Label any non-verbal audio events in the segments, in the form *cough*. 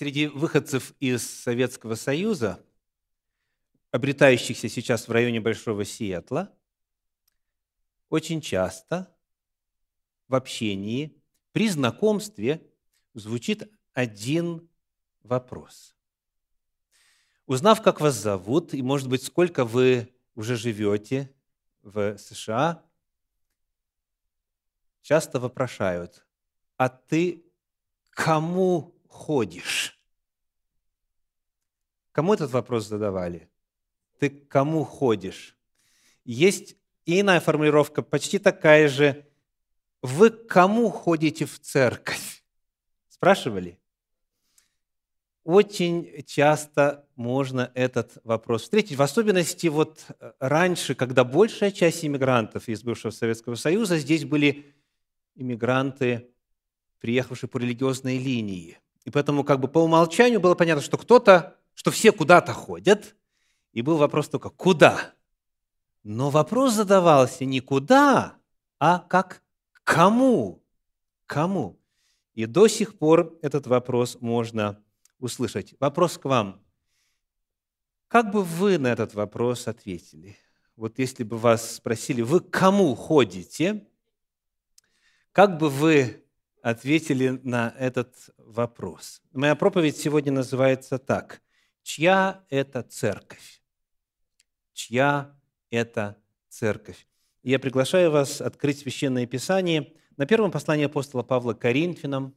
среди выходцев из Советского Союза, обретающихся сейчас в районе Большого Сиэтла, очень часто в общении, при знакомстве звучит один вопрос. Узнав, как вас зовут, и, может быть, сколько вы уже живете в США, часто вопрошают, а ты кому ходишь? Кому этот вопрос задавали? Ты кому ходишь? Есть иная формулировка, почти такая же. Вы кому ходите в церковь? Спрашивали? Очень часто можно этот вопрос встретить, в особенности вот раньше, когда большая часть иммигрантов из бывшего Советского Союза, здесь были иммигранты, приехавшие по религиозной линии. И поэтому как бы по умолчанию было понятно, что кто-то, что все куда-то ходят, и был вопрос только «куда?». Но вопрос задавался не «куда?», а как «кому?». Кому? И до сих пор этот вопрос можно услышать. Вопрос к вам. Как бы вы на этот вопрос ответили? Вот если бы вас спросили, вы к кому ходите, как бы вы ответили на этот вопрос? Моя проповедь сегодня называется так. Чья это церковь? Чья это церковь? Я приглашаю вас открыть Священное Писание на первом послании апостола Павла к Коринфянам,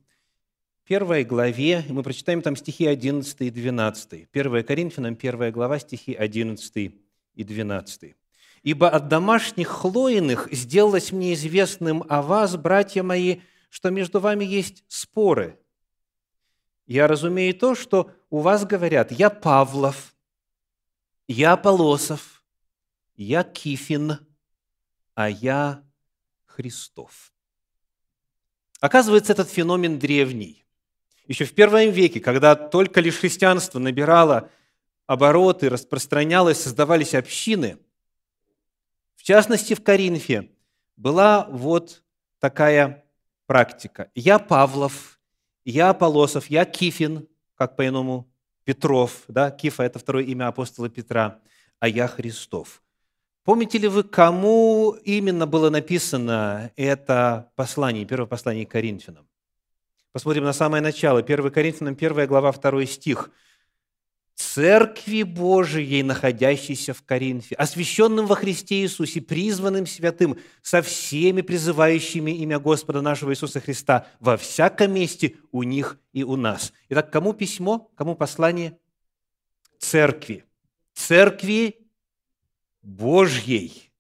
первой главе, мы прочитаем там стихи 11 и 12. 1 Коринфянам, первая глава, стихи 11 и 12. Ибо от домашних хлоиных сделалось мне известным о вас, братья мои, что между вами есть споры. Я разумею то, что у вас говорят, я Павлов, я Полосов, я Кифин, а я Христов. Оказывается, этот феномен древний. Еще в первом веке, когда только лишь христианство набирало обороты, распространялось, создавались общины – в частности, в Коринфе была вот такая практика. Я Павлов, я Аполосов, я Кифин, как по-иному Петров, да, Кифа – это второе имя апостола Петра, а я Христов. Помните ли вы, кому именно было написано это послание, первое послание к Коринфянам? Посмотрим на самое начало. 1 Коринфянам, 1 глава, 2 стих – Церкви Божией, находящейся в Коринфе, освященным во Христе Иисусе, призванным святым, со всеми призывающими имя Господа нашего Иисуса Христа во всяком месте у них и у нас. Итак, кому письмо, кому послание? Церкви. Церкви Божьей,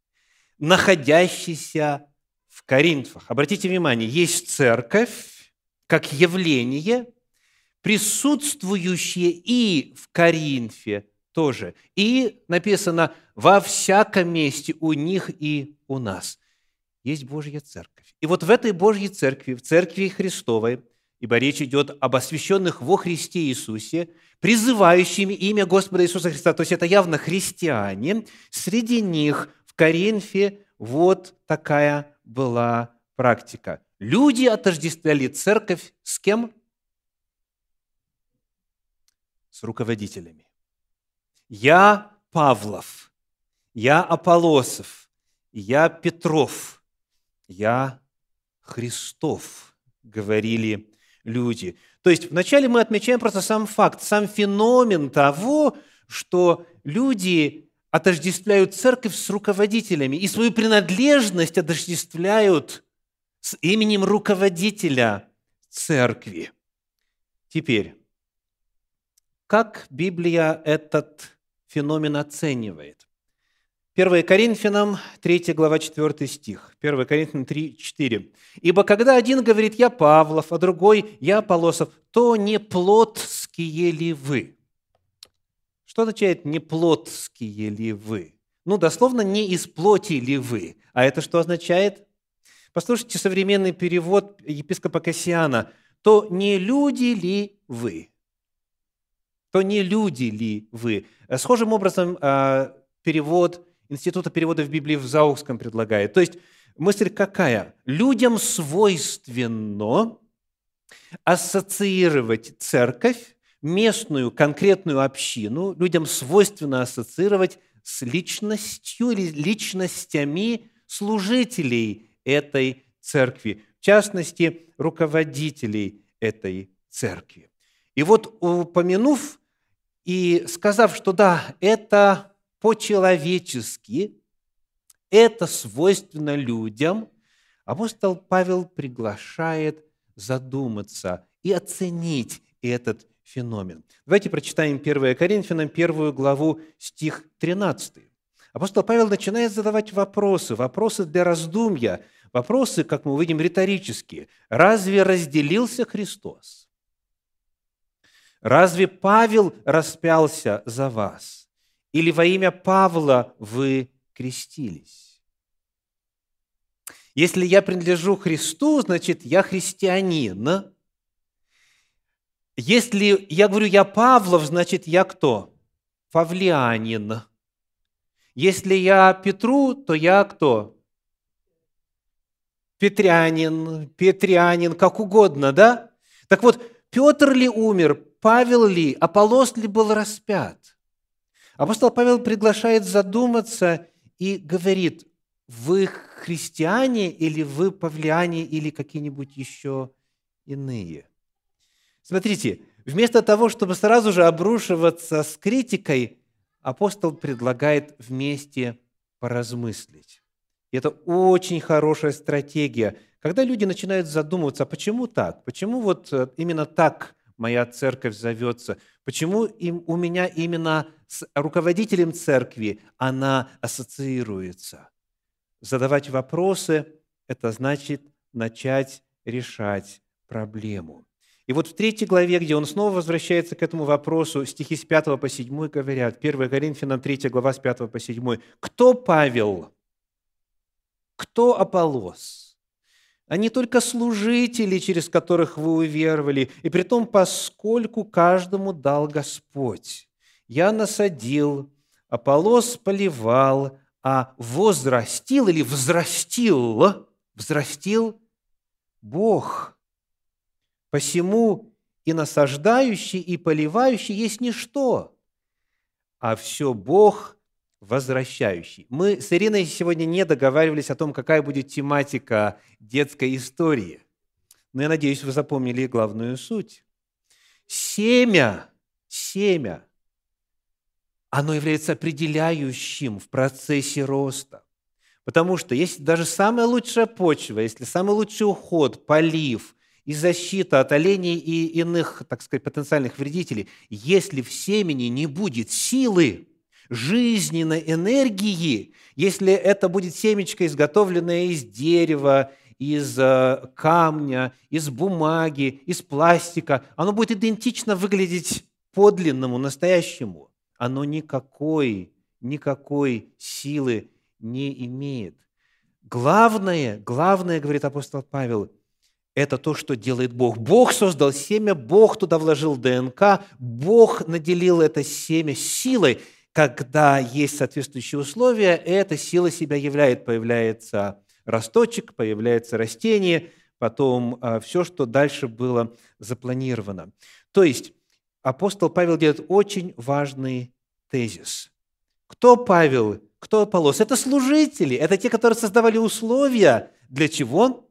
находящейся в Коринфах. Обратите внимание, есть церковь как явление – присутствующие и в Коринфе тоже. И написано «во всяком месте у них и у нас». Есть Божья Церковь. И вот в этой Божьей Церкви, в Церкви Христовой, ибо речь идет об освященных во Христе Иисусе, призывающими имя Господа Иисуса Христа, то есть это явно христиане, среди них в Коринфе вот такая была практика. Люди отождествляли церковь с кем? С руководителями. Я Павлов, я Аполосов, я Петров, я Христов, говорили люди. То есть вначале мы отмечаем просто сам факт, сам феномен того, что люди отождествляют церковь с руководителями и свою принадлежность отождествляют с именем руководителя церкви. Теперь, как Библия этот феномен оценивает? 1 Коринфянам, 3 глава, 4 стих. 1 Коринфянам 3, 4. «Ибо когда один говорит «я Павлов», а другой «я Полосов», то не плотские ли вы?» Что означает «не плотские ли вы»? Ну, дословно, не из плоти ли вы. А это что означает? Послушайте современный перевод епископа Кассиана. «То не люди ли вы?» То не люди ли вы? Э, схожим образом э, перевод Института перевода в Библии в Заухском предлагает. То есть мысль какая? Людям свойственно ассоциировать церковь местную конкретную общину людям свойственно ассоциировать с личностью или личностями служителей этой церкви, в частности, руководителей этой церкви. И вот упомянув и сказав, что да, это по-человечески, это свойственно людям, апостол Павел приглашает задуматься и оценить этот феномен. Давайте прочитаем 1 Коринфянам, первую главу, стих 13. Апостол Павел начинает задавать вопросы, вопросы для раздумья, вопросы, как мы увидим, риторические. Разве разделился Христос? Разве Павел распялся за вас? Или во имя Павла вы крестились? Если я принадлежу Христу, значит, я христианин. Если я говорю «я Павлов», значит, я кто? Павлианин. Если я Петру, то я кто? Петрянин, Петрянин, как угодно, да? Так вот, Петр ли умер, Павел ли, Аполос ли был распят? Апостол Павел приглашает задуматься и говорит, вы христиане или вы павлиане или какие-нибудь еще иные – Смотрите, вместо того, чтобы сразу же обрушиваться с критикой, апостол предлагает вместе поразмыслить. Это очень хорошая стратегия, когда люди начинают задумываться, а почему так? Почему вот э, именно так моя церковь зовется? Почему им, у меня именно с руководителем церкви она ассоциируется? Задавать вопросы – это значит начать решать проблему. И вот в третьей главе, где он снова возвращается к этому вопросу, стихи с 5 по 7 говорят, 1 Коринфянам 3 глава с 5 по 7. «Кто Павел? Кто Аполос? Они только служители, через которых вы уверовали, и при том, поскольку каждому дал Господь. Я насадил, Аполос поливал, а возрастил или взрастил, взрастил Бог – Посему и насаждающий, и поливающий есть ничто, а все Бог возвращающий. Мы с Ириной сегодня не договаривались о том, какая будет тематика детской истории. Но я надеюсь, вы запомнили главную суть. Семя, семя, оно является определяющим в процессе роста. Потому что если даже самая лучшая почва, если самый лучший уход, полив – и защита от оленей и иных, так сказать, потенциальных вредителей, если в семени не будет силы, жизненной энергии, если это будет семечко, изготовленное из дерева, из э, камня, из бумаги, из пластика, оно будет идентично выглядеть подлинному, настоящему. Оно никакой, никакой силы не имеет. Главное, главное, говорит апостол Павел – это то, что делает Бог. Бог создал семя, Бог туда вложил ДНК, Бог наделил это семя силой. Когда есть соответствующие условия, эта сила себя являет. Появляется росточек, появляется растение, потом а, все, что дальше было запланировано. То есть апостол Павел делает очень важный тезис. Кто Павел, кто Аполлос? Это служители, это те, которые создавали условия. Для чего?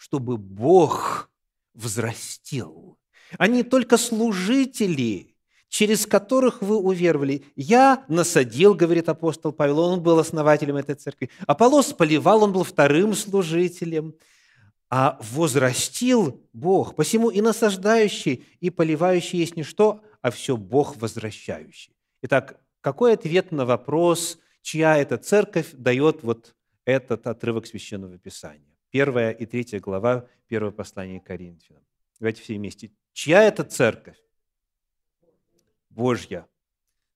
чтобы Бог взрастил. Они только служители, через которых вы уверовали. Я насадил, говорит апостол Павел, он был основателем этой церкви. Аполлос поливал, он был вторым служителем. А возрастил Бог. Посему и насаждающий, и поливающий есть не что, а все Бог возвращающий. Итак, какой ответ на вопрос, чья это церковь, дает вот этот отрывок Священного Писания? Первая и третья глава первого послания к Коринфянам. Давайте все вместе. Чья это церковь? Божья.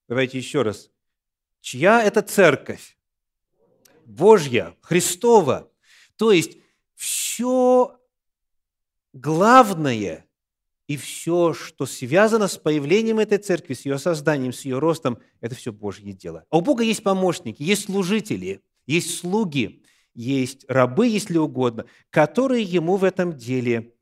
Давайте еще раз. Чья это церковь? Божья, Христова. То есть все главное и все, что связано с появлением этой церкви, с ее созданием, с ее ростом, это все Божье дело. А у Бога есть помощники, есть служители, есть слуги, есть рабы, если угодно, которые ему в этом деле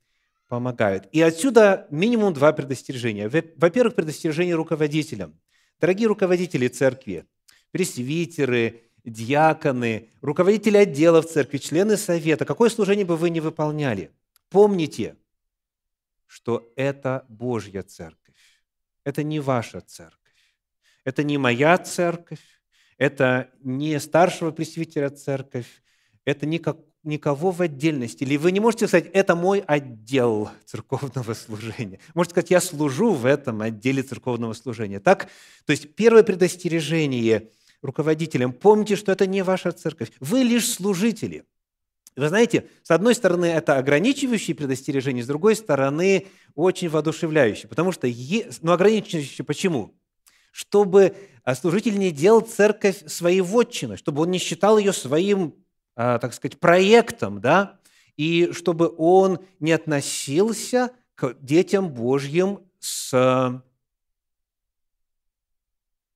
помогают. И отсюда минимум два предостережения. Во-первых, предостережение руководителям. Дорогие руководители церкви, пресвитеры, диаконы, руководители отделов церкви, члены совета, какое служение бы вы ни выполняли, помните, что это Божья церковь. Это не ваша церковь. Это не моя церковь. Это не старшего пресвитера церковь. Это не как, никого в отдельности. Или вы не можете сказать, это мой отдел церковного служения. Можете сказать, я служу в этом отделе церковного служения. Так? То есть первое предостережение руководителям, помните, что это не ваша церковь. Вы лишь служители. Вы знаете, с одной стороны, это ограничивающие предостережения, с другой стороны, очень воодушевляющие. Потому что, ну, ограничивающие почему? Чтобы служитель не делал церковь своей вотчиной, чтобы он не считал ее своим а, так сказать, проектом, да, и чтобы он не относился к детям Божьим с,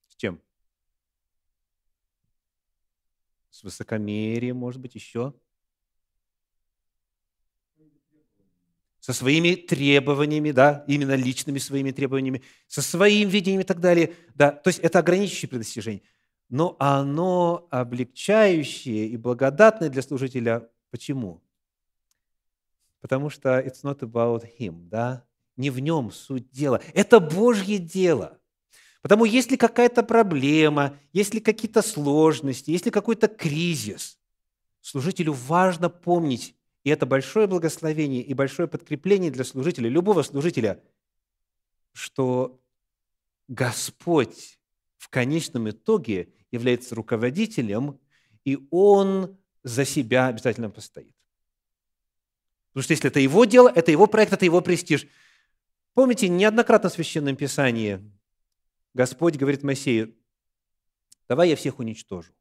с чем? С высокомерием, может быть, еще? со своими требованиями, да, именно личными своими требованиями, со своим видением и так далее. Да, то есть это ограничивающее предостережение но оно облегчающее и благодатное для служителя. Почему? Потому что it's not about him, да? Не в нем суть дела. Это Божье дело. Потому если какая-то проблема, если какие-то сложности, если какой-то кризис, служителю важно помнить, и это большое благословение и большое подкрепление для служителя, любого служителя, что Господь в конечном итоге является руководителем, и он за себя обязательно постоит. Потому что если это его дело, это его проект, это его престиж. Помните, неоднократно в Священном Писании Господь говорит Моисею, давай я всех уничтожу.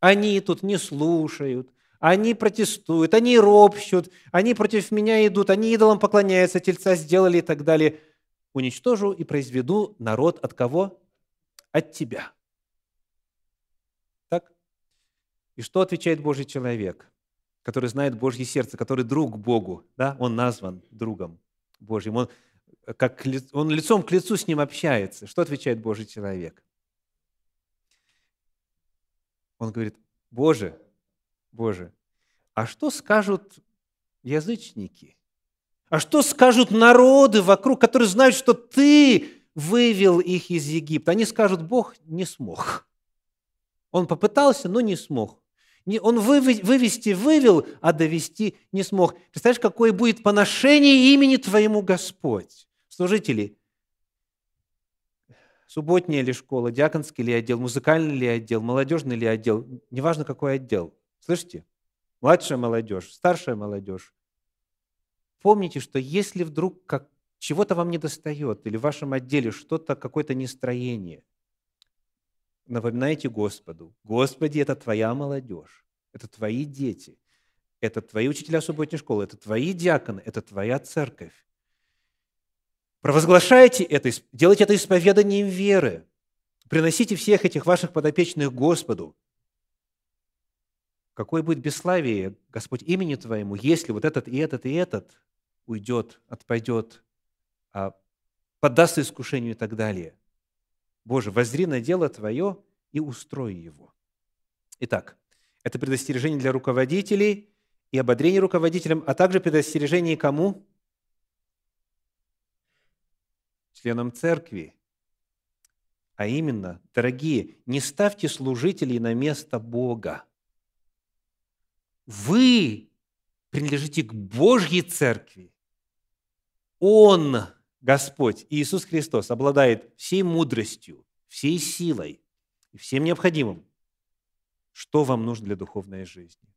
Они тут не слушают, они протестуют, они ропщут, они против меня идут, они идолам поклоняются, тельца сделали и так далее. Уничтожу и произведу народ от кого? От тебя. И что отвечает Божий человек, который знает Божье сердце, который друг Богу, да? он назван другом Божьим, он, как, он лицом к лицу с ним общается. Что отвечает Божий человек? Он говорит, Боже, Боже, а что скажут язычники? А что скажут народы вокруг, которые знают, что Ты вывел их из Египта? Они скажут, Бог не смог. Он попытался, но не смог. Он вывести вывел, а довести не смог. Представляешь, какое будет поношение имени Твоему, Господь? Служители, субботняя ли школа, диаконский ли отдел, музыкальный ли отдел, молодежный ли отдел, неважно какой отдел. Слышите? Младшая молодежь, старшая молодежь. Помните, что если вдруг как чего-то вам не достает, или в вашем отделе что-то, какое-то нестроение – напоминайте Господу, Господи, это Твоя молодежь, это Твои дети, это Твои учителя субботней школы, это Твои диаконы, это Твоя церковь. Провозглашайте это, делайте это исповеданием веры. Приносите всех этих ваших подопечных Господу. Какое будет бесславие, Господь, имени Твоему, если вот этот и этот и этот уйдет, отпадет, а поддастся искушению и так далее – Боже, возри на дело Твое и устрой его. Итак, это предостережение для руководителей и ободрение руководителям, а также предостережение кому? Членам церкви. А именно, дорогие, не ставьте служителей на место Бога. Вы принадлежите к Божьей церкви. Он Господь Иисус Христос обладает всей мудростью, всей силой и всем необходимым, что вам нужно для духовной жизни.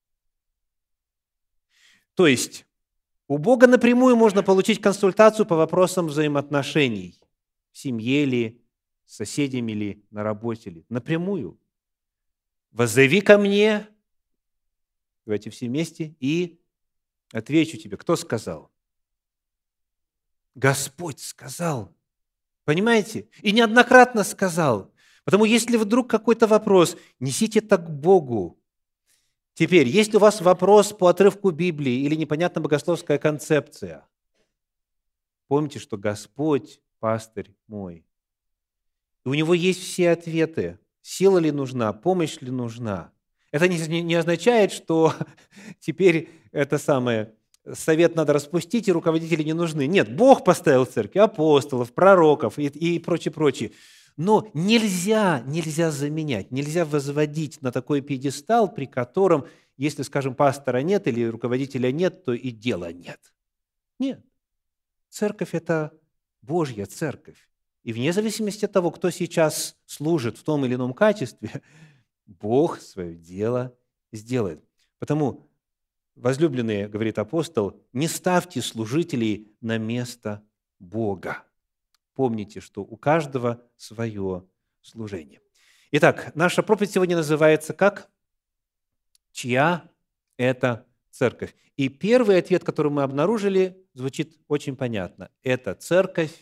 То есть у Бога напрямую можно получить консультацию по вопросам взаимоотношений в семье ли, с соседями ли, на работе ли. Напрямую. Воззови ко мне, давайте все вместе, и отвечу тебе, кто сказал – Господь сказал. Понимаете? И неоднократно сказал. Потому если вдруг какой-то вопрос, несите это к Богу. Теперь, если у вас вопрос по отрывку Библии или непонятная богословская концепция, Помните, что Господь – пастырь мой. И у Него есть все ответы. Сила ли нужна, помощь ли нужна. Это не, не означает, что *laughs* теперь это самое, совет надо распустить, и руководители не нужны. Нет, Бог поставил церкви, апостолов, пророков и, и прочее, прочее. Но нельзя, нельзя заменять, нельзя возводить на такой пьедестал, при котором, если, скажем, пастора нет или руководителя нет, то и дела нет. Нет. Церковь – это Божья церковь. И вне зависимости от того, кто сейчас служит в том или ином качестве, *laughs* Бог свое дело сделает. Потому, возлюбленные, говорит апостол, не ставьте служителей на место Бога. Помните, что у каждого свое служение. Итак, наша проповедь сегодня называется как? Чья это церковь? И первый ответ, который мы обнаружили, звучит очень понятно. Это церковь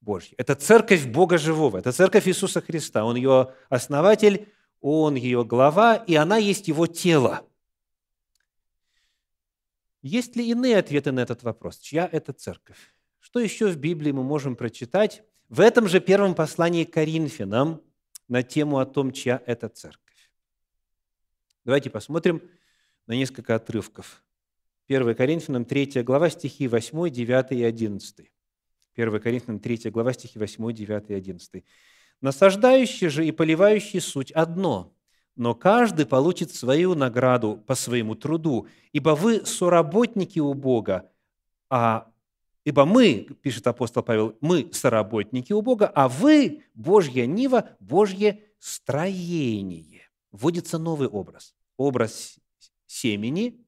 Божья. Это церковь Бога Живого. Это церковь Иисуса Христа. Он ее основатель, он ее глава, и она есть его тело. Есть ли иные ответы на этот вопрос? Чья это церковь? Что еще в Библии мы можем прочитать в этом же первом послании к Коринфянам на тему о том, чья это церковь? Давайте посмотрим на несколько отрывков. 1 Коринфянам 3 глава, стихи 8, 9 и 11. 1 Коринфянам 3 глава, стихи 8, 9 и 11. «Насаждающий же и поливающий суть одно, но каждый получит свою награду по своему труду, ибо вы соработники у Бога, а Ибо мы, пишет апостол Павел, мы соработники у Бога, а вы, Божья нива, Божье строение. Вводится новый образ. Образ семени,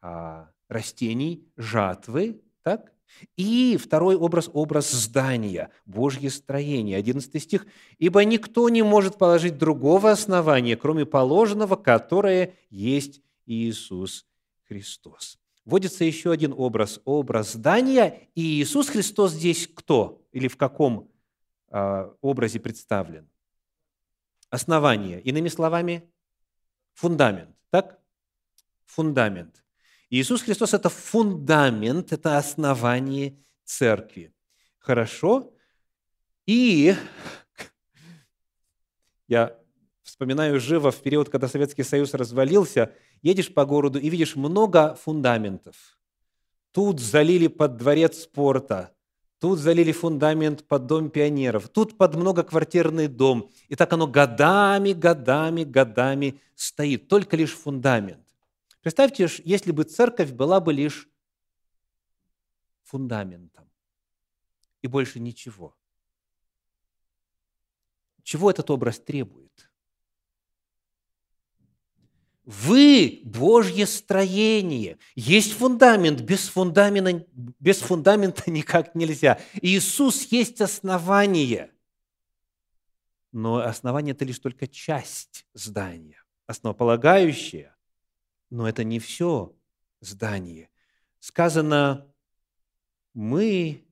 а, растений, жатвы, так? И второй образ – образ здания, Божье строение. 11 стих. «Ибо никто не может положить другого основания, кроме положенного, которое есть Иисус Христос». Вводится еще один образ – образ здания. И Иисус Христос здесь кто? Или в каком э, образе представлен? Основание. Иными словами, фундамент. Так? Фундамент. Иисус Христос – это фундамент, это основание церкви. Хорошо? И я вспоминаю живо в период, когда Советский Союз развалился, едешь по городу и видишь много фундаментов. Тут залили под дворец спорта, тут залили фундамент под дом пионеров, тут под многоквартирный дом. И так оно годами, годами, годами стоит, только лишь фундамент. Представьте, если бы церковь была бы лишь фундаментом и больше ничего. Чего этот образ требует? Вы – Божье строение. Есть фундамент. Без фундамента, без фундамента *laughs* никак нельзя. Иисус есть основание. Но основание – это лишь только часть здания. Основополагающее но это не все здание. Сказано, мы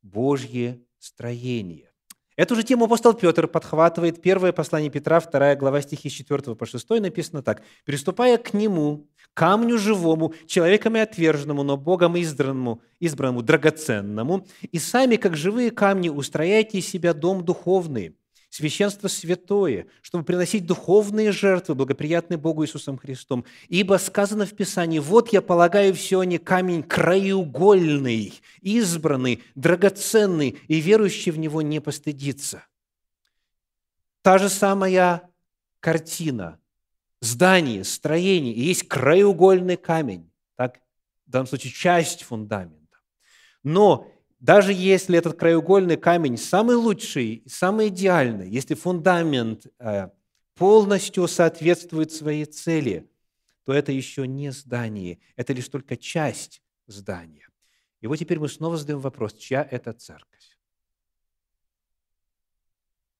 Божье строение. Эту же тему апостол Петр подхватывает. Первое послание Петра, 2 глава стихи с 4 по 6 написано так. «Приступая к нему, камню живому, человеком и отверженному, но Богом избранному, избранному, драгоценному, и сами, как живые камни, устрояйте из себя дом духовный, священство святое, чтобы приносить духовные жертвы, благоприятные Богу Иисусом Христом. Ибо сказано в Писании, «Вот я полагаю все не камень краеугольный, избранный, драгоценный, и верующий в него не постыдится». Та же самая картина, здание, строение, и есть краеугольный камень, так, в данном случае часть фундамента. Но даже если этот краеугольный камень самый лучший, самый идеальный, если фундамент э, полностью соответствует своей цели, то это еще не здание, это лишь только часть здания. И вот теперь мы снова задаем вопрос, чья это церковь?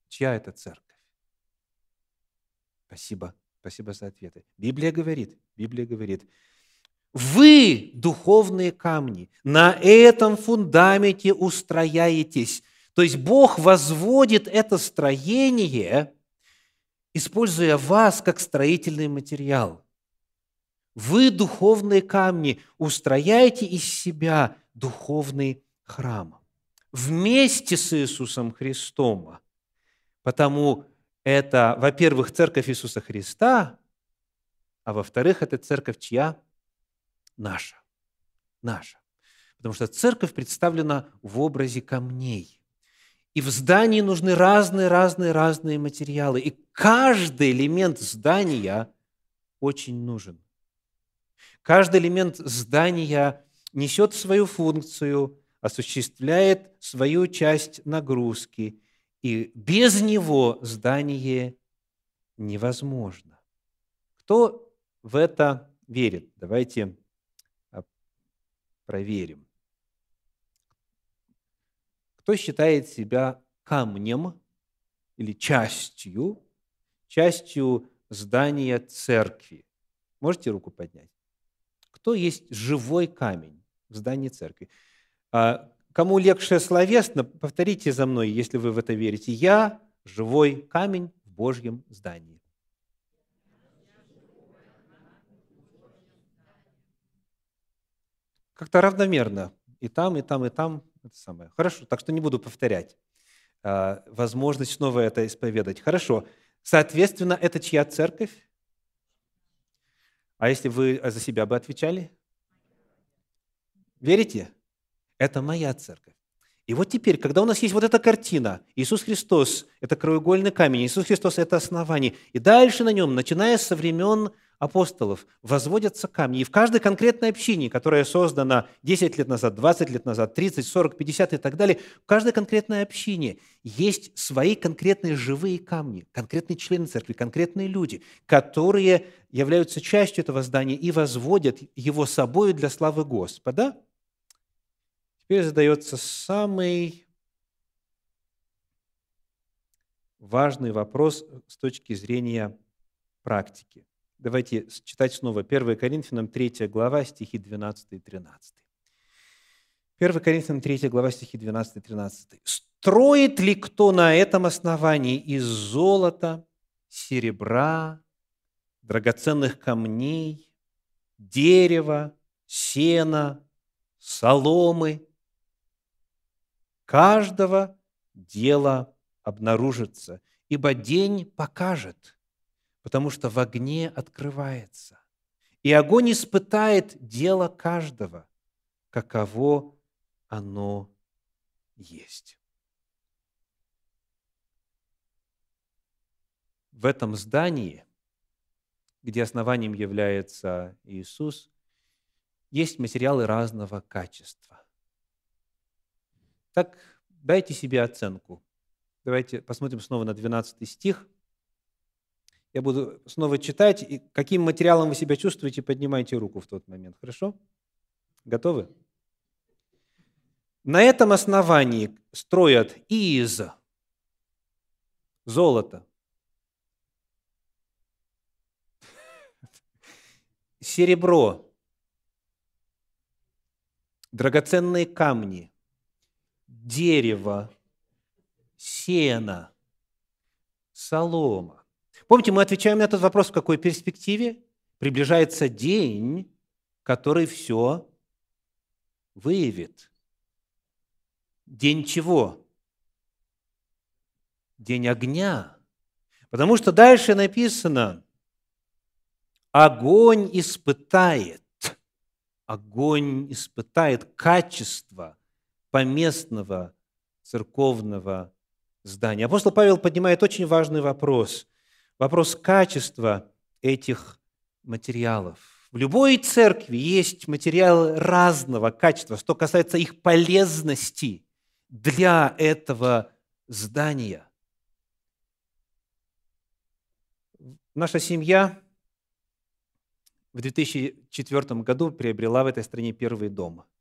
Чья это церковь? Спасибо, спасибо за ответы. Библия говорит, Библия говорит, вы, духовные камни, на этом фундаменте устрояетесь. То есть Бог возводит это строение, используя вас как строительный материал. Вы, духовные камни, устрояете из себя духовный храм вместе с Иисусом Христом. Потому это, во-первых, церковь Иисуса Христа, а во-вторых, это церковь чья? Наша. Наша. Потому что церковь представлена в образе камней. И в здании нужны разные, разные, разные материалы. И каждый элемент здания очень нужен. Каждый элемент здания несет свою функцию, осуществляет свою часть нагрузки, и без него здание невозможно. Кто в это верит? Давайте проверим. Кто считает себя камнем или частью, частью здания церкви? Можете руку поднять? Кто есть живой камень в здании церкви? А, кому легче словесно, повторите за мной, если вы в это верите. Я живой камень в Божьем здании. Как-то равномерно. И там, и там, и там. Это самое. Хорошо, так что не буду повторять. А, возможность снова это исповедать. Хорошо. Соответственно, это чья церковь? А если вы за себя бы отвечали? Верите? Это моя церковь. И вот теперь, когда у нас есть вот эта картина, Иисус Христос – это краеугольный камень, Иисус Христос – это основание, и дальше на нем, начиная со времен апостолов, возводятся камни. И в каждой конкретной общине, которая создана 10 лет назад, 20 лет назад, 30, 40, 50 и так далее, в каждой конкретной общине есть свои конкретные живые камни, конкретные члены церкви, конкретные люди, которые являются частью этого здания и возводят его собою для славы Господа – Теперь задается самый важный вопрос с точки зрения практики. Давайте читать снова 1 Коринфянам 3 глава, стихи 12 и 13. 1 Коринфянам 3 глава, стихи 12 и 13. «Строит ли кто на этом основании из золота, серебра, драгоценных камней, дерева, сена, соломы, каждого дела обнаружится, ибо день покажет, потому что в огне открывается. И огонь испытает дело каждого, каково оно есть. В этом здании, где основанием является Иисус, есть материалы разного качества. Так дайте себе оценку. Давайте посмотрим снова на 12 стих. Я буду снова читать, и каким материалом вы себя чувствуете, поднимайте руку в тот момент. Хорошо? Готовы? На этом основании строят из золота, серебро, драгоценные камни, дерево, сено, солома. Помните, мы отвечаем на этот вопрос в какой перспективе? Приближается день, который все выявит. День чего? День огня. Потому что дальше написано, огонь испытает, огонь испытает качество поместного церковного здания. Апостол Павел поднимает очень важный вопрос. Вопрос качества этих материалов. В любой церкви есть материалы разного качества, что касается их полезности для этого здания. Наша семья в 2004 году приобрела в этой стране первый дом –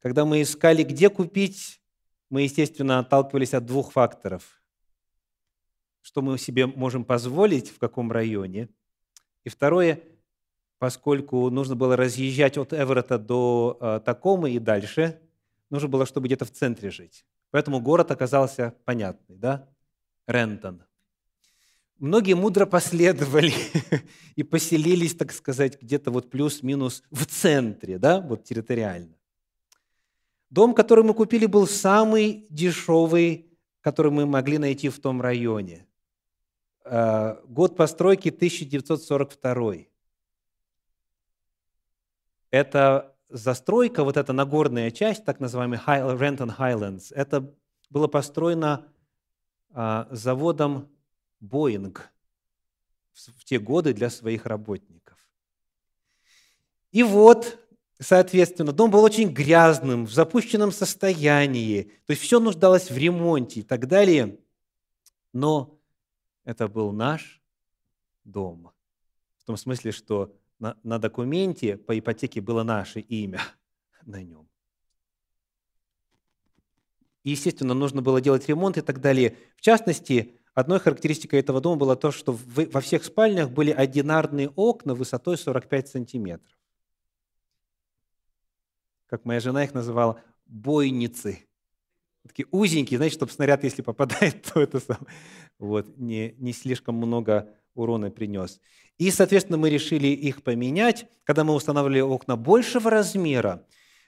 когда мы искали, где купить, мы, естественно, отталкивались от двух факторов. Что мы себе можем позволить, в каком районе. И второе, поскольку нужно было разъезжать от Эверета до э, Такомы и дальше, нужно было, чтобы где-то в центре жить. Поэтому город оказался понятный, да? Рентон. Многие мудро последовали *laughs* и поселились, так сказать, где-то вот плюс-минус в центре, да, вот территориально. Дом, который мы купили, был самый дешевый, который мы могли найти в том районе. Э, год постройки 1942. Это застройка, вот эта Нагорная часть, так называемый Renton Highlands, это было построено а, заводом Boeing в те годы для своих работников. И вот, соответственно, дом был очень грязным, в запущенном состоянии, то есть все нуждалось в ремонте и так далее. Но это был наш дом. В том смысле, что на, на документе по ипотеке было наше имя *laughs* на нем. И, естественно, нужно было делать ремонт и так далее. В частности, одной характеристикой этого дома было то, что во всех спальнях были одинарные окна высотой 45 сантиметров. Как моя жена их называла, бойницы. Такие узенькие, знаете, чтобы снаряд, если попадает, *laughs* то это сам, вот, не, не слишком много урона принес. И, соответственно, мы решили их поменять. Когда мы устанавливали окна большего размера,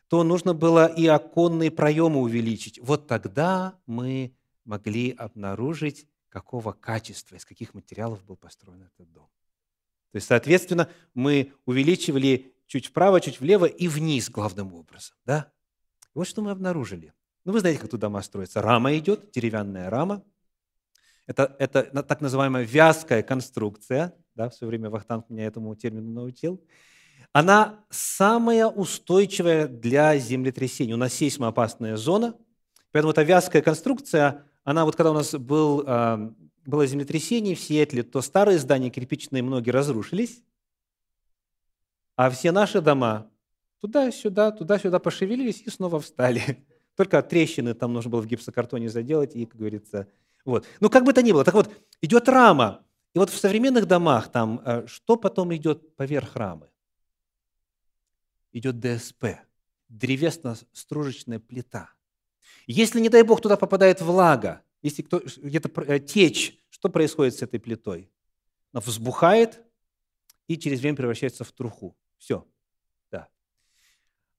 то нужно было и оконные проемы увеличить. Вот тогда мы могли обнаружить, какого качества, из каких материалов был построен этот дом. То есть, соответственно, мы увеличивали чуть вправо, чуть влево и вниз главным образом. Да? вот что мы обнаружили. Ну, вы знаете, как тут дома строятся. Рама идет, деревянная рама. Это, это так называемая вязкая конструкция. Да, в свое время Вахтанг меня этому термину научил она самая устойчивая для землетрясений. У нас сейсмоопасная зона, поэтому эта вязкая конструкция, она вот когда у нас был, а, было землетрясение в Сиэтле, то старые здания кирпичные многие разрушились, а все наши дома туда-сюда, туда-сюда пошевелились и снова встали. Только трещины там нужно было в гипсокартоне заделать, и, как говорится, вот. Ну, как бы то ни было. Так вот, идет рама. И вот в современных домах там, а, что потом идет поверх рамы? идет ДСП, древесно-стружечная плита. Если, не дай бог, туда попадает влага, если кто, где-то э, течь, что происходит с этой плитой? Она взбухает и через время превращается в труху. Все. Да.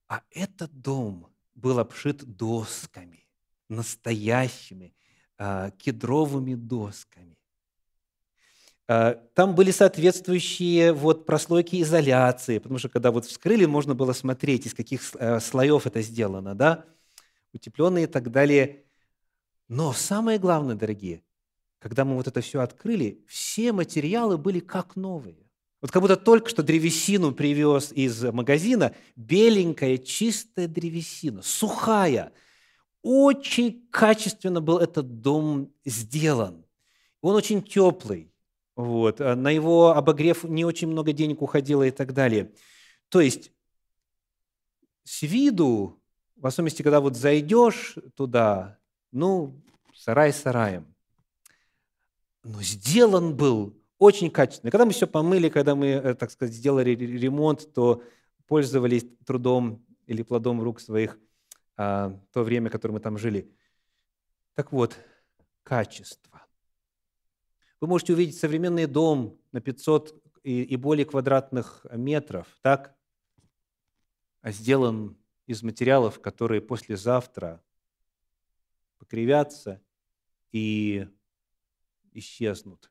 А этот дом был обшит досками, настоящими, а, кедровыми досками. А, там были соответствующие вот прослойки изоляции, потому что когда вот вскрыли, можно было смотреть, из каких э, слоев это сделано, да, утепленные и так далее. Но самое главное, дорогие, когда мы вот это все открыли, все материалы были как новые. Вот как будто только что древесину привез из магазина, беленькая, чистая древесина, сухая. Очень качественно был этот дом сделан. Он очень теплый. Вот. А на его обогрев не очень много денег уходило и так далее. То есть с виду, в особенности, когда вот зайдешь туда, ну, сарай сараем. Но сделан был очень качественно. Когда мы все помыли, когда мы, э, так сказать, сделали ремонт, то пользовались трудом или плодом рук своих а, то время, которое мы там жили. Так вот, качество. Вы можете увидеть современный дом на 500 и, и более квадратных метров, так? А сделан из материалов, которые послезавтра покривятся и исчезнут.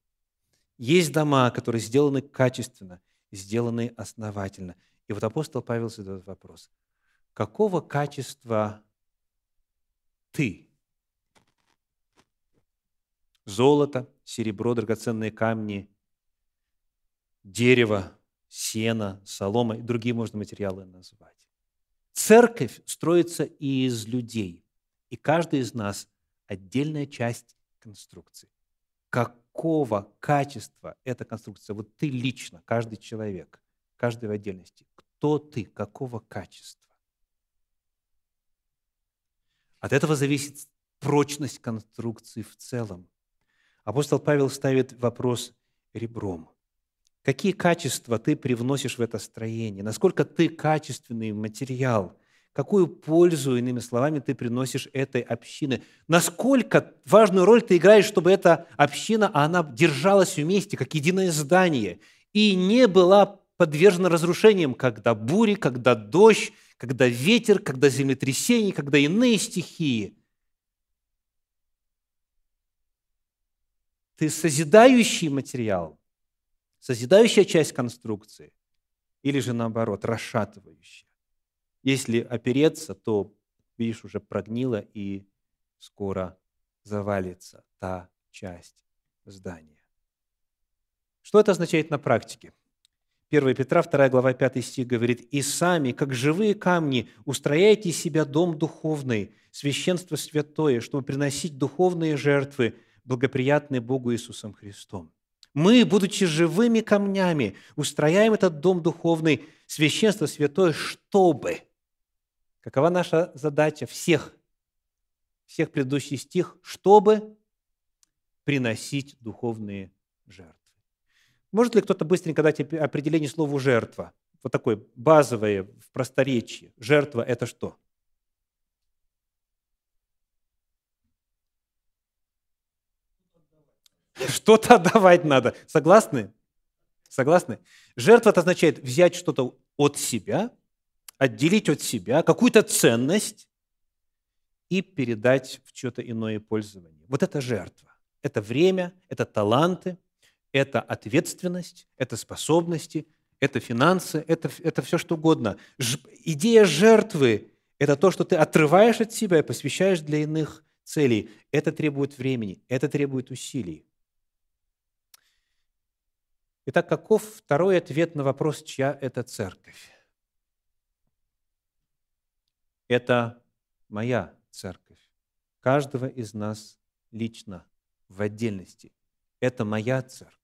Есть дома, которые сделаны качественно, сделаны основательно. И вот апостол Павел задает вопрос. Какого качества ты? Золото, серебро, драгоценные камни, дерево, сено, солома и другие можно материалы назвать. Церковь строится из людей, и каждый из нас – отдельная часть конструкции. Какого качества эта конструкция? Вот ты лично, каждый человек, каждый в отдельности. Кто ты? Какого качества? От этого зависит прочность конструкции в целом. Апостол Павел ставит вопрос ребром. Какие качества ты привносишь в это строение? Насколько ты качественный материал? Какую пользу, иными словами, ты приносишь этой общине? Насколько важную роль ты играешь, чтобы эта община, она держалась вместе, как единое здание, и не была подвержена разрушениям, когда бури, когда дождь, когда ветер, когда землетрясение, когда иные стихии. Ты созидающий материал, созидающая часть конструкции, или же наоборот, расшатывающая. Если опереться, то, видишь, уже прогнило и скоро завалится та часть здания. Что это означает на практике? 1 Петра, 2 глава, 5 стих говорит, «И сами, как живые камни, устрояйте себя дом духовный, священство святое, чтобы приносить духовные жертвы, благоприятные Богу Иисусом Христом». Мы, будучи живыми камнями, устрояем этот дом духовный, священство святое, чтобы. Какова наша задача всех, всех предыдущих стих, чтобы приносить духовные жертвы. Может ли кто-то быстренько дать определение слову «жертва»? Вот такое базовое в просторечии. Жертва – это что? Что-то отдавать надо. Согласны? Согласны? Жертва – это означает взять что-то от себя, отделить от себя какую-то ценность и передать в что-то иное пользование. Вот это жертва. Это время, это таланты – это ответственность, это способности, это финансы, это, это все что угодно. Ж, идея жертвы – это то, что ты отрываешь от себя и посвящаешь для иных целей. Это требует времени, это требует усилий. Итак, каков второй ответ на вопрос, чья это церковь? Это моя церковь, каждого из нас лично, в отдельности. Это моя церковь.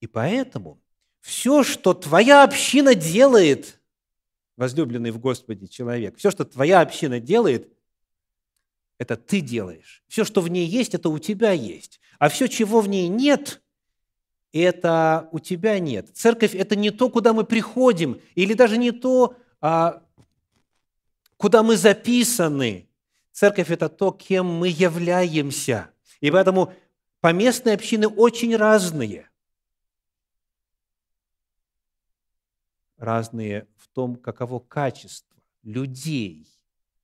И поэтому все, что твоя община делает, возлюбленный в Господе человек, все, что твоя община делает, это ты делаешь. Все, что в ней есть, это у тебя есть. А все, чего в ней нет, это у тебя нет. Церковь – это не то, куда мы приходим, или даже не то, а, куда мы записаны. Церковь – это то, кем мы являемся. И поэтому поместные общины очень разные – разные в том, каково качество людей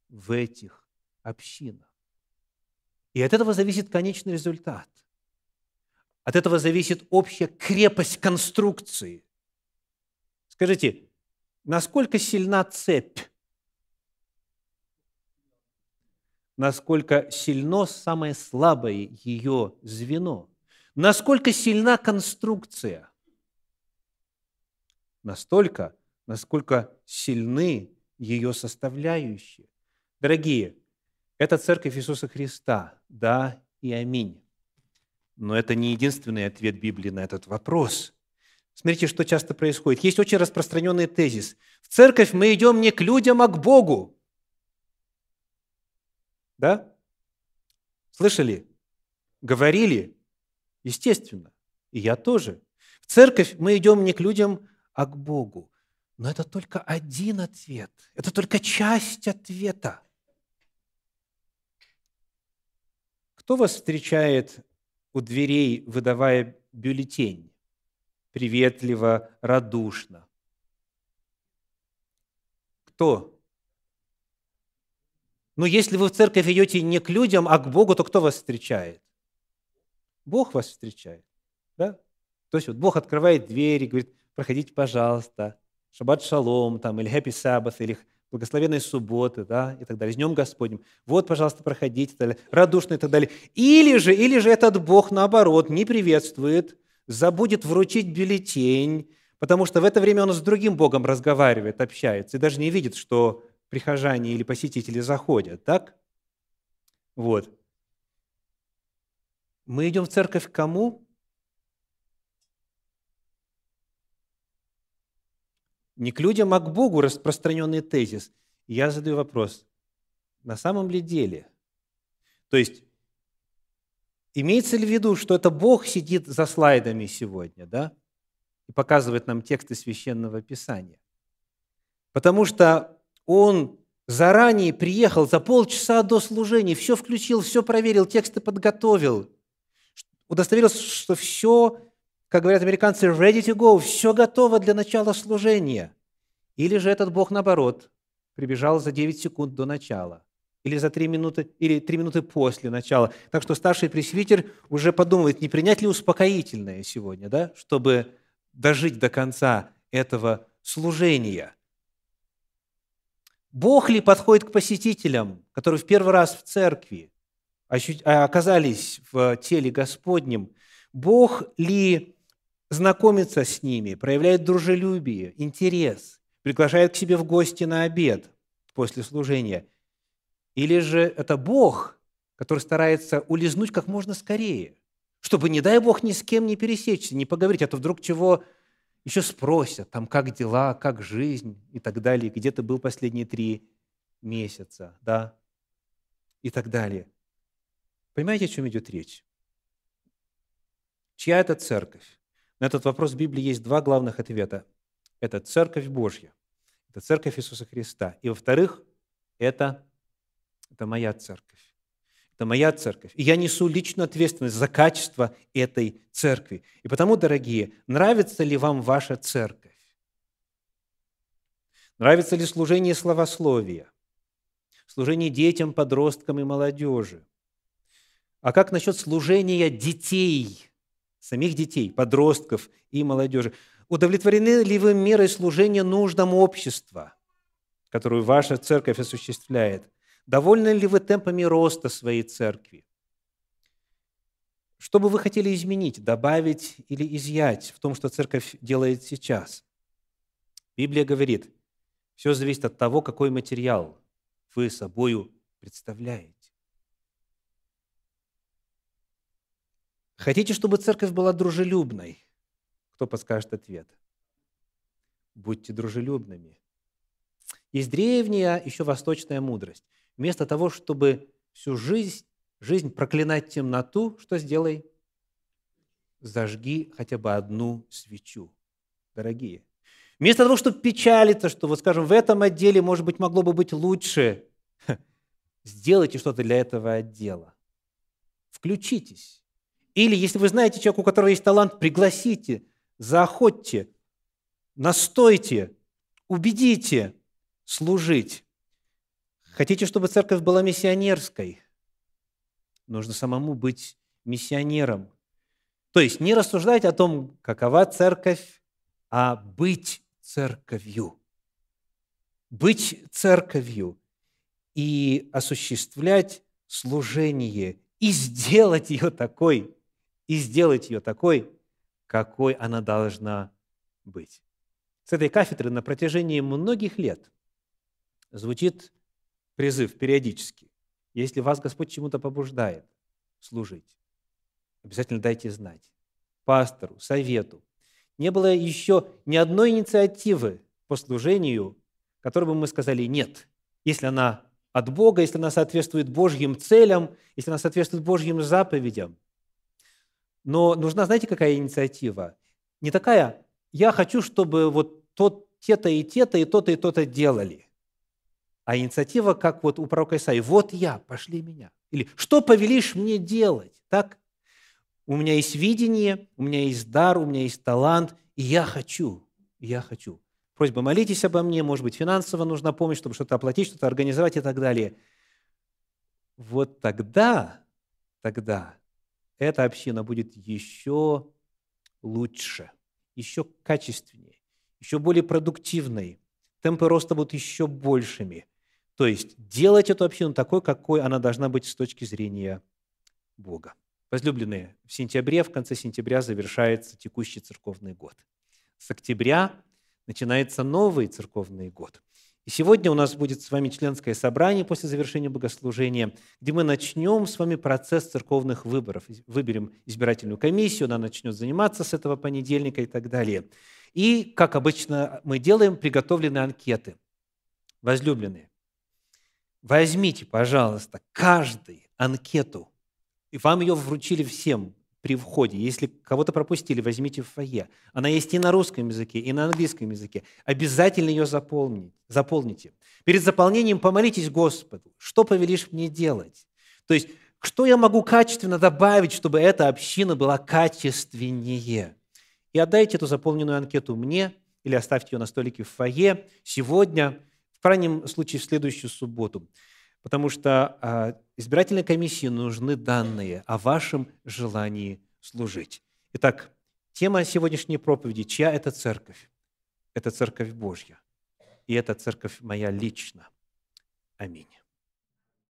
в этих общинах. И от этого зависит конечный результат. От этого зависит общая крепость конструкции. Скажите, насколько сильна цепь? Насколько сильно самое слабое ее звено? Насколько сильна конструкция? настолько, насколько сильны ее составляющие. Дорогие, это церковь Иисуса Христа, да и аминь. Но это не единственный ответ Библии на этот вопрос. Смотрите, что часто происходит. Есть очень распространенный тезис. В церковь мы идем не к людям, а к Богу. Да? Слышали? Говорили? Естественно. И я тоже. В церковь мы идем не к людям, а к Богу. Но это только один ответ. Это только часть ответа. Кто вас встречает у дверей, выдавая бюллетень? Приветливо, радушно. Кто? Но если вы в церковь идете не к людям, а к Богу, то кто вас встречает? Бог вас встречает. Да? То есть вот Бог открывает двери, говорит, проходите, пожалуйста, шаббат шалом, там, или happy Sabbath, или благословенной субботы, да, и так далее, с Днем Господним. Вот, пожалуйста, проходите, и так далее, радушно и так далее. Или же, или же этот Бог, наоборот, не приветствует, забудет вручить бюллетень, потому что в это время он с другим Богом разговаривает, общается, и даже не видит, что прихожане или посетители заходят, так? Вот. Мы идем в церковь к кому? Не к людям, а к Богу распространенный тезис. я задаю вопрос, на самом ли деле? То есть, имеется ли в виду, что это Бог сидит за слайдами сегодня, да, и показывает нам тексты Священного Писания? Потому что Он заранее приехал за полчаса до служения, все включил, все проверил, тексты подготовил, удостоверился, что все как говорят американцы, ready to go, все готово для начала служения. Или же этот Бог, наоборот, прибежал за 9 секунд до начала, или за 3 минуты, или 3 минуты после начала. Так что старший пресвитер уже подумывает, не принять ли успокоительное сегодня, да, чтобы дожить до конца этого служения. Бог ли подходит к посетителям, которые в первый раз в церкви оказались в теле Господнем? Бог ли знакомится с ними, проявляет дружелюбие, интерес, приглашает к себе в гости на обед после служения? Или же это Бог, который старается улизнуть как можно скорее, чтобы, не дай Бог, ни с кем не пересечься, не поговорить, а то вдруг чего еще спросят, там, как дела, как жизнь и так далее, где ты был последние три месяца, да, и так далее. Понимаете, о чем идет речь? Чья это церковь? На этот вопрос в Библии есть два главных ответа. Это церковь Божья, это церковь Иисуса Христа. И во-вторых, это, это моя церковь. Это моя церковь. И я несу личную ответственность за качество этой церкви. И потому, дорогие, нравится ли вам ваша церковь? Нравится ли служение словословия? Служение детям, подросткам и молодежи? А как насчет служения детей, самих детей, подростков и молодежи? Удовлетворены ли вы мерой служения нуждам общества, которую ваша церковь осуществляет? Довольны ли вы темпами роста своей церкви? Что бы вы хотели изменить, добавить или изъять в том, что церковь делает сейчас? Библия говорит, все зависит от того, какой материал вы собою представляете. Хотите, чтобы церковь была дружелюбной? Кто подскажет ответ? Будьте дружелюбными. Есть древняя, еще восточная мудрость. Вместо того, чтобы всю жизнь, жизнь проклинать темноту, что сделай? Зажги хотя бы одну свечу, дорогие. Вместо того, чтобы печалиться, что, вот скажем, в этом отделе, может быть, могло бы быть лучше, сделайте что-то для этого отдела. Включитесь. Или, если вы знаете человека, у которого есть талант, пригласите, заохотьте, настойте, убедите служить. Хотите, чтобы церковь была миссионерской? Нужно самому быть миссионером. То есть не рассуждать о том, какова церковь, а быть церковью. Быть церковью и осуществлять служение, и сделать ее такой, и сделать ее такой, какой она должна быть. С этой кафедры на протяжении многих лет звучит призыв периодически. Если вас Господь чему-то побуждает служить, обязательно дайте знать пастору, совету. Не было еще ни одной инициативы по служению, которой бы мы сказали «нет», если она от Бога, если она соответствует Божьим целям, если она соответствует Божьим заповедям. Но нужна, знаете, какая инициатива? Не такая «я хочу, чтобы вот тот, те-то и те-то, и то-то, и то-то делали». А инициатива, как вот у пророка Исаи, «Вот я, пошли меня». Или «Что повелишь мне делать?» Так? У меня есть видение, у меня есть дар, у меня есть талант, и я хочу, я хочу. Просьба, молитесь обо мне, может быть, финансово нужна помощь, чтобы что-то оплатить, что-то организовать и так далее. Вот тогда, тогда эта община будет еще лучше, еще качественнее, еще более продуктивной. Темпы роста будут еще большими. То есть делать эту общину такой, какой она должна быть с точки зрения Бога. Возлюбленные, в сентябре, в конце сентября завершается текущий церковный год. С октября начинается новый церковный год. И сегодня у нас будет с вами членское собрание после завершения богослужения, где мы начнем с вами процесс церковных выборов. Выберем избирательную комиссию, она начнет заниматься с этого понедельника и так далее. И, как обычно мы делаем, приготовлены анкеты. Возлюбленные, возьмите, пожалуйста, каждый анкету, и вам ее вручили всем при входе. Если кого-то пропустили, возьмите в фойе. Она есть и на русском языке, и на английском языке. Обязательно ее заполните. заполните. Перед заполнением помолитесь Господу. Что повелишь мне делать? То есть, что я могу качественно добавить, чтобы эта община была качественнее? И отдайте эту заполненную анкету мне, или оставьте ее на столике в фойе сегодня, крайнем случае в следующую субботу, потому что а, избирательной комиссии нужны данные о вашем желании служить. Итак, тема сегодняшней проповеди – чья это церковь? Это церковь Божья. И это церковь моя лично. Аминь.